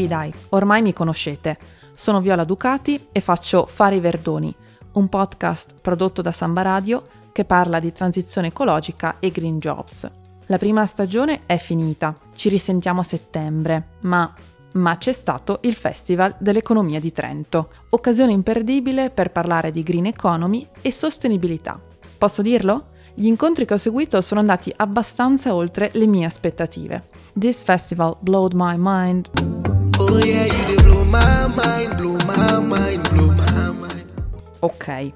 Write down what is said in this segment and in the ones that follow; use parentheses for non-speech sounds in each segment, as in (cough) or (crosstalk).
Sì, dai, ormai mi conoscete. Sono Viola Ducati e faccio Fare i Verdoni, un podcast prodotto da Samba Radio che parla di transizione ecologica e green jobs. La prima stagione è finita, ci risentiamo a settembre, ma, ma c'è stato il Festival dell'Economia di Trento, occasione imperdibile per parlare di green economy e sostenibilità. Posso dirlo? Gli incontri che ho seguito sono andati abbastanza oltre le mie aspettative. This festival blowed my mind. Ok.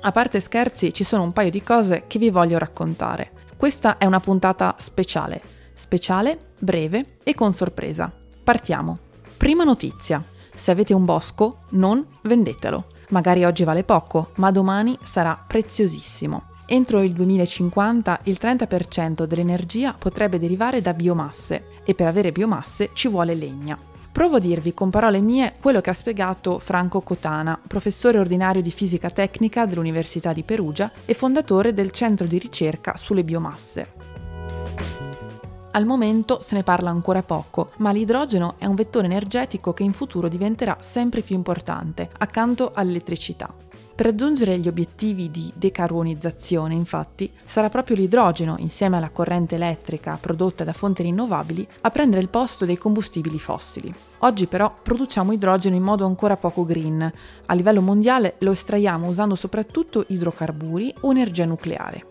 A parte scherzi, ci sono un paio di cose che vi voglio raccontare. Questa è una puntata speciale. Speciale, breve e con sorpresa. Partiamo. Prima notizia. Se avete un bosco, non vendetelo. Magari oggi vale poco, ma domani sarà preziosissimo. Entro il 2050 il 30% dell'energia potrebbe derivare da biomasse e per avere biomasse ci vuole legna. Provo a dirvi con parole mie quello che ha spiegato Franco Cotana, professore ordinario di fisica tecnica dell'Università di Perugia e fondatore del centro di ricerca sulle biomasse. Al momento se ne parla ancora poco, ma l'idrogeno è un vettore energetico che in futuro diventerà sempre più importante, accanto all'elettricità. Per raggiungere gli obiettivi di decarbonizzazione, infatti, sarà proprio l'idrogeno, insieme alla corrente elettrica prodotta da fonti rinnovabili, a prendere il posto dei combustibili fossili. Oggi però produciamo idrogeno in modo ancora poco green. A livello mondiale lo estraiamo usando soprattutto idrocarburi o energia nucleare.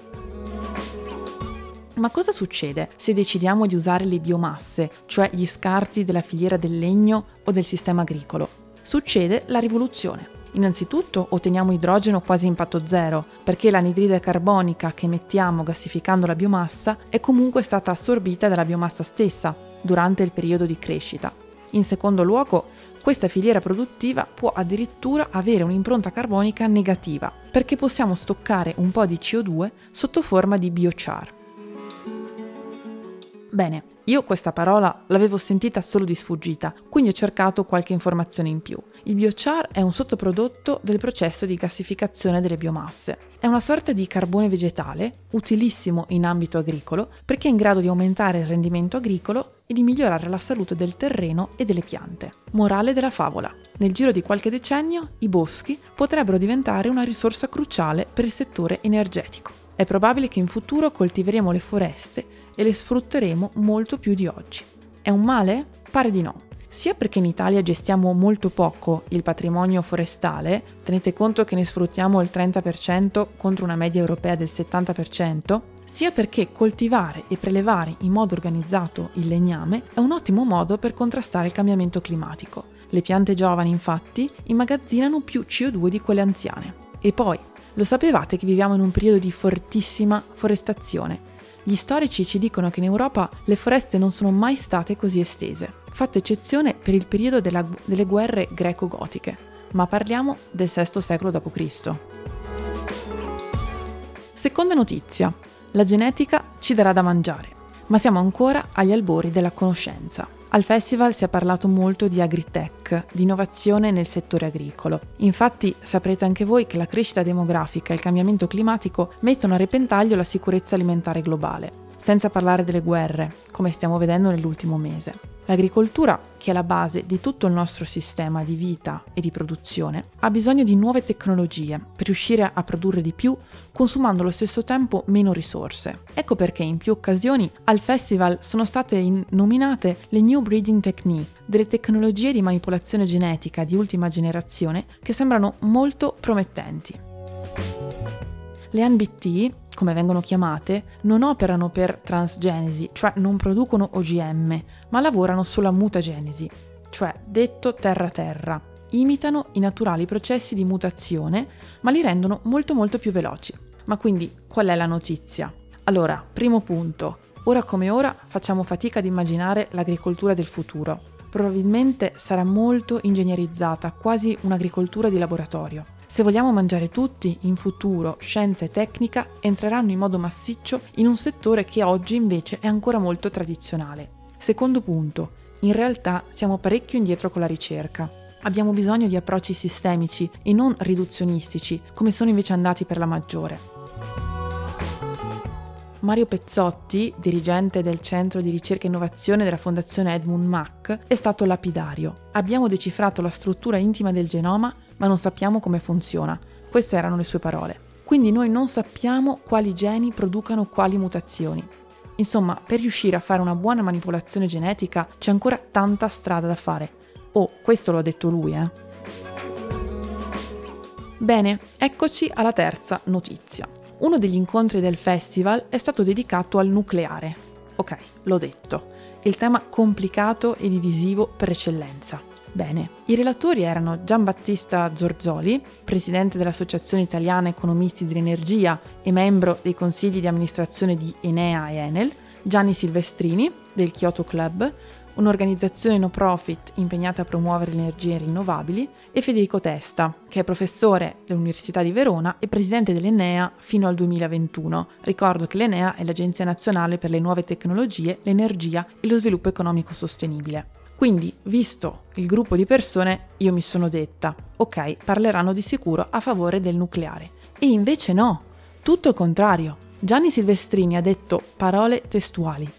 Ma cosa succede se decidiamo di usare le biomasse, cioè gli scarti della filiera del legno o del sistema agricolo? Succede la rivoluzione. Innanzitutto otteniamo idrogeno quasi impatto zero, perché l'anidride carbonica che emettiamo gassificando la biomassa è comunque stata assorbita dalla biomassa stessa durante il periodo di crescita. In secondo luogo, questa filiera produttiva può addirittura avere un'impronta carbonica negativa, perché possiamo stoccare un po' di CO2 sotto forma di biochar. Bene, io questa parola l'avevo sentita solo di sfuggita, quindi ho cercato qualche informazione in più. Il biochar è un sottoprodotto del processo di gassificazione delle biomasse. È una sorta di carbone vegetale, utilissimo in ambito agricolo, perché è in grado di aumentare il rendimento agricolo e di migliorare la salute del terreno e delle piante. Morale della favola. Nel giro di qualche decennio i boschi potrebbero diventare una risorsa cruciale per il settore energetico. È probabile che in futuro coltiveremo le foreste e le sfrutteremo molto più di oggi. È un male? Pare di no. Sia perché in Italia gestiamo molto poco il patrimonio forestale, tenete conto che ne sfruttiamo il 30% contro una media europea del 70%, sia perché coltivare e prelevare in modo organizzato il legname è un ottimo modo per contrastare il cambiamento climatico. Le piante giovani infatti immagazzinano più CO2 di quelle anziane. E poi, lo sapevate che viviamo in un periodo di fortissima forestazione? Gli storici ci dicono che in Europa le foreste non sono mai state così estese, fatta eccezione per il periodo della, delle guerre greco-gotiche, ma parliamo del VI secolo d.C. Seconda notizia. La genetica ci darà da mangiare, ma siamo ancora agli albori della conoscenza. Al festival si è parlato molto di agritech, di innovazione nel settore agricolo. Infatti saprete anche voi che la crescita demografica e il cambiamento climatico mettono a repentaglio la sicurezza alimentare globale senza parlare delle guerre, come stiamo vedendo nell'ultimo mese. L'agricoltura, che è la base di tutto il nostro sistema di vita e di produzione, ha bisogno di nuove tecnologie per riuscire a produrre di più, consumando allo stesso tempo meno risorse. Ecco perché in più occasioni al festival sono state in- nominate le New Breeding Technique, delle tecnologie di manipolazione genetica di ultima generazione che sembrano molto promettenti. Le NBT come vengono chiamate, non operano per transgenesi, cioè non producono OGM, ma lavorano sulla mutagenesi, cioè detto terra-terra. Imitano i naturali processi di mutazione, ma li rendono molto molto più veloci. Ma quindi qual è la notizia? Allora, primo punto, ora come ora facciamo fatica ad immaginare l'agricoltura del futuro. Probabilmente sarà molto ingegnerizzata, quasi un'agricoltura di laboratorio. Se vogliamo mangiare tutti, in futuro scienza e tecnica entreranno in modo massiccio in un settore che oggi invece è ancora molto tradizionale. Secondo punto, in realtà siamo parecchio indietro con la ricerca. Abbiamo bisogno di approcci sistemici e non riduzionistici, come sono invece andati per la maggiore. Mario Pezzotti, dirigente del Centro di Ricerca e Innovazione della Fondazione Edmund Mack, è stato lapidario. Abbiamo decifrato la struttura intima del genoma, ma non sappiamo come funziona. Queste erano le sue parole. Quindi noi non sappiamo quali geni producano quali mutazioni. Insomma, per riuscire a fare una buona manipolazione genetica c'è ancora tanta strada da fare. Oh, questo lo ha detto lui, eh. Bene, eccoci alla terza notizia. Uno degli incontri del festival è stato dedicato al nucleare. Ok, l'ho detto, il tema complicato e divisivo per eccellenza. Bene, i relatori erano Giambattista Zorzoli, presidente dell'Associazione Italiana Economisti dell'Energia e membro dei consigli di amministrazione di Enea e Enel, Gianni Silvestrini, del Kyoto Club, un'organizzazione no profit impegnata a promuovere le energie rinnovabili, e Federico Testa, che è professore dell'Università di Verona e presidente dell'Enea fino al 2021. Ricordo che l'Enea è l'Agenzia Nazionale per le Nuove Tecnologie, l'Energia e lo Sviluppo Economico Sostenibile. Quindi, visto il gruppo di persone, io mi sono detta, ok, parleranno di sicuro a favore del nucleare. E invece no, tutto il contrario. Gianni Silvestrini ha detto parole testuali.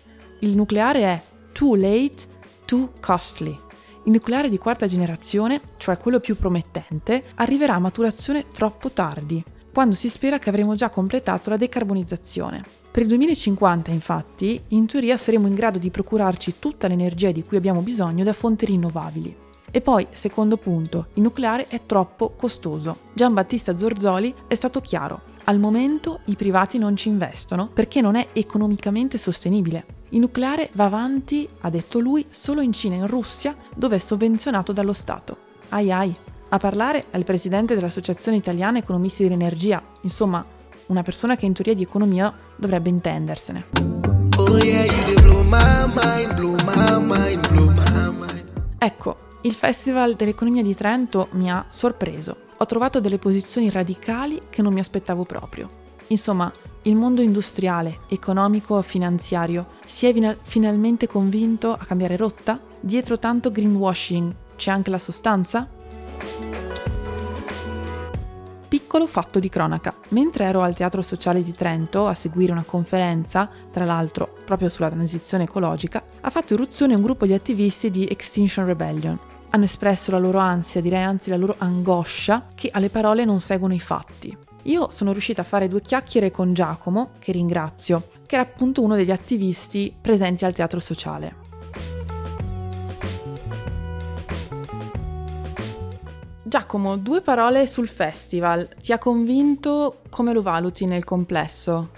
Il nucleare è too late, too costly. Il nucleare di quarta generazione, cioè quello più promettente, arriverà a maturazione troppo tardi, quando si spera che avremo già completato la decarbonizzazione. Per il 2050, infatti, in teoria saremo in grado di procurarci tutta l'energia di cui abbiamo bisogno da fonti rinnovabili. E poi, secondo punto, il nucleare è troppo costoso. Gian Battista Zorzoli è stato chiaro. Al momento i privati non ci investono perché non è economicamente sostenibile. Il nucleare va avanti, ha detto lui, solo in Cina e in Russia, dove è sovvenzionato dallo Stato. Ai ai. A parlare è il presidente dell'Associazione Italiana Economisti dell'Energia, insomma, una persona che in teoria di economia dovrebbe intendersene. Ecco, il Festival dell'Economia di Trento mi ha sorpreso. Ho trovato delle posizioni radicali che non mi aspettavo proprio. Insomma, il mondo industriale, economico e finanziario si è finalmente convinto a cambiare rotta? Dietro tanto greenwashing c'è anche la sostanza? Piccolo fatto di cronaca. Mentre ero al Teatro Sociale di Trento a seguire una conferenza, tra l'altro proprio sulla transizione ecologica, ha fatto irruzione un gruppo di attivisti di Extinction Rebellion. Hanno espresso la loro ansia, direi anzi la loro angoscia, che alle parole non seguono i fatti. Io sono riuscita a fare due chiacchiere con Giacomo, che ringrazio, che era appunto uno degli attivisti presenti al teatro sociale. Giacomo, due parole sul festival. Ti ha convinto? Come lo valuti nel complesso?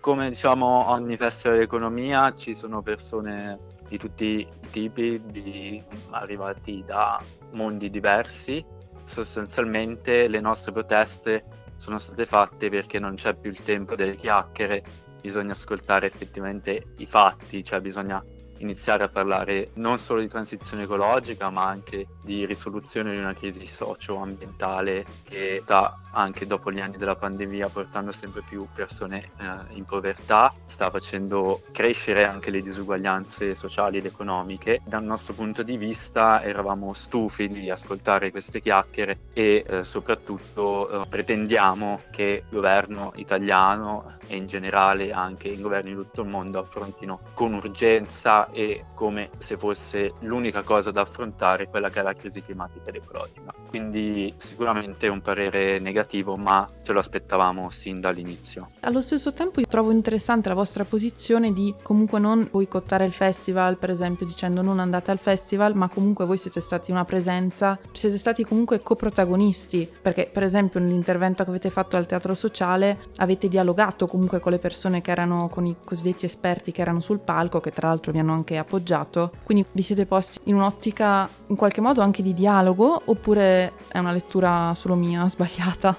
Come diciamo ogni festival di economia ci sono persone di tutti i tipi, di, arrivati da mondi diversi. Sostanzialmente le nostre proteste sono state fatte perché non c'è più il tempo delle chiacchiere, bisogna ascoltare effettivamente i fatti, cioè bisogna iniziare a parlare non solo di transizione ecologica ma anche di risoluzione di una crisi socio-ambientale che sta anche dopo gli anni della pandemia portando sempre più persone eh, in povertà, sta facendo crescere anche le disuguaglianze sociali ed economiche. Dal nostro punto di vista eravamo stufi di ascoltare queste chiacchiere e eh, soprattutto eh, pretendiamo che il governo italiano e in generale anche i governi di tutto il mondo affrontino con urgenza e come se fosse l'unica cosa da affrontare quella che è la crisi climatica ed ecologica. Quindi sicuramente un parere negativo, ma ce lo aspettavamo sin dall'inizio. Allo stesso tempo io trovo interessante la vostra posizione di comunque non boicottare il festival, per esempio dicendo non andate al festival, ma comunque voi siete stati una presenza, siete stati comunque coprotagonisti, perché per esempio nell'intervento che avete fatto al teatro sociale avete dialogato comunque con le persone che erano con i cosiddetti esperti che erano sul palco, che tra l'altro vi hanno anche appoggiato. Quindi vi siete posti in un'ottica in qualche modo anche di dialogo oppure è una lettura solo mia (laughs) sbagliata?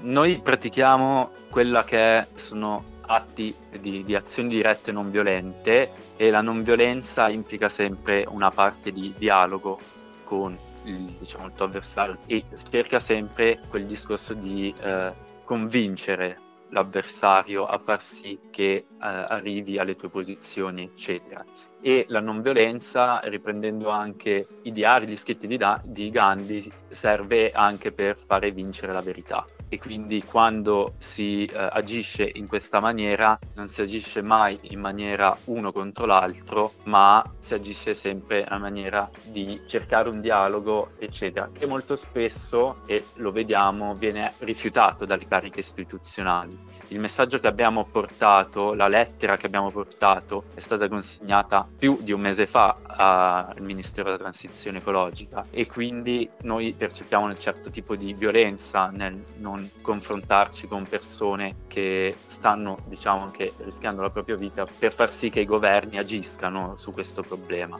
Noi pratichiamo quella che sono atti di, di, azioni dirette non violente e la non violenza implica sempre una parte di dialogo con il, diciamo, il tuo avversario e cerca sempre quel discorso di eh, convincere l'avversario a far sì che eh, arrivi alle tue posizioni, eccetera. e la non violenza, riprendendo anche i diari, gli scritti di, da- di Gandhi, serve anche per fare vincere la verità e quindi quando si eh, agisce in questa maniera non si agisce mai in maniera uno contro l'altro, ma si agisce sempre in maniera di cercare un dialogo, eccetera, che molto spesso, e lo vediamo, viene rifiutato dalle cariche istituzionali. Il messaggio che abbiamo portato, la lettera che abbiamo portato, è stata consegnata più di un mese fa al Ministero della Transizione Ecologica e quindi noi percepiamo un certo tipo di violenza nel non confrontarci con persone che stanno, diciamo, anche rischiando la propria vita per far sì che i governi agiscano su questo problema.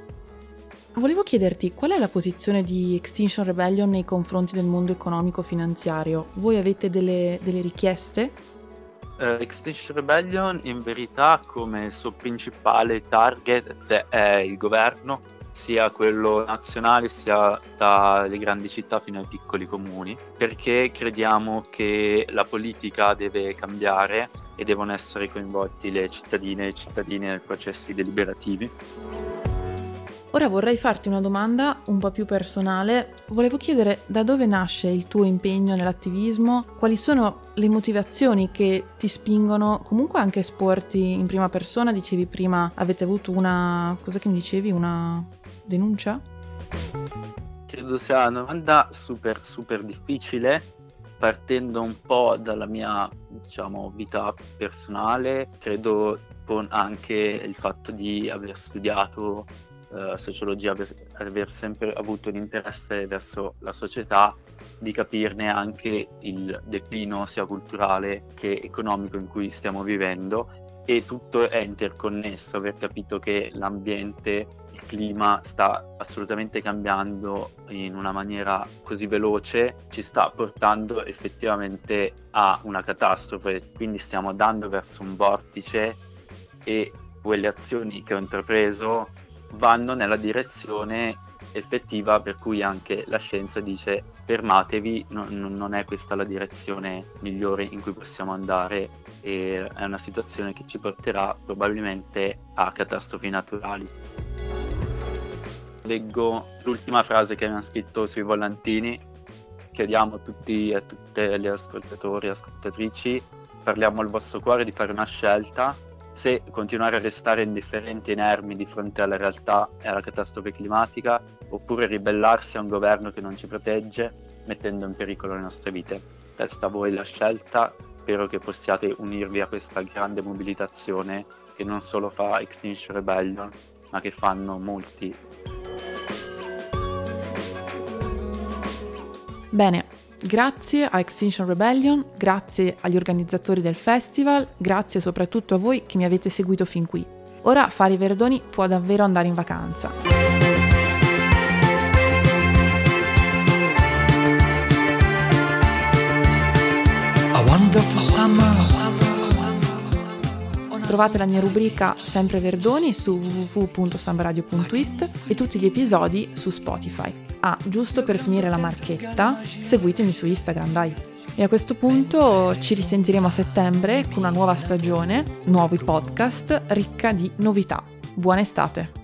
Volevo chiederti qual è la posizione di Extinction Rebellion nei confronti del mondo economico-finanziario? Voi avete delle, delle richieste? Uh, Extinction Rebellion in verità come suo principale target è il governo, sia quello nazionale sia dalle grandi città fino ai piccoli comuni, perché crediamo che la politica deve cambiare e devono essere coinvolti le cittadine e i cittadini nei processi deliberativi. Ora vorrei farti una domanda un po' più personale. Volevo chiedere da dove nasce il tuo impegno nell'attivismo, quali sono le motivazioni che ti spingono comunque anche a esporti in prima persona. Dicevi prima, avete avuto una... cosa che mi dicevi? Una denuncia? Credo sia una domanda super super difficile partendo un po' dalla mia diciamo, vita personale, credo con anche il fatto di aver studiato uh, sociologia, aver, aver sempre avuto un interesse verso la società, di capirne anche il declino sia culturale che economico in cui stiamo vivendo e tutto è interconnesso, aver capito che l'ambiente, il clima sta assolutamente cambiando in una maniera così veloce, ci sta portando effettivamente a una catastrofe, quindi stiamo andando verso un vortice e quelle azioni che ho intrapreso vanno nella direzione effettiva per cui anche la scienza dice fermatevi, no, non è questa la direzione migliore in cui possiamo andare e è una situazione che ci porterà probabilmente a catastrofi naturali. Leggo l'ultima frase che abbiamo scritto sui volantini, chiediamo a tutti e a tutte le ascoltatori e ascoltatrici, parliamo al vostro cuore di fare una scelta se continuare a restare indifferenti e inermi di fronte alla realtà e alla catastrofe climatica, oppure ribellarsi a un governo che non ci protegge, mettendo in pericolo le nostre vite. Resta a voi la scelta, spero che possiate unirvi a questa grande mobilitazione che non solo fa Extinction Rebellion, ma che fanno molti. Bene, Grazie a Extinction Rebellion, grazie agli organizzatori del festival, grazie soprattutto a voi che mi avete seguito fin qui. Ora Fari Verdoni può davvero andare in vacanza. Trovate la mia rubrica Sempre Verdoni su www.sambaradio.it e tutti gli episodi su Spotify. Ah, giusto per finire la marchetta, seguitemi su Instagram, dai. E a questo punto ci risentiremo a settembre con una nuova stagione, nuovi podcast ricca di novità. Buona estate!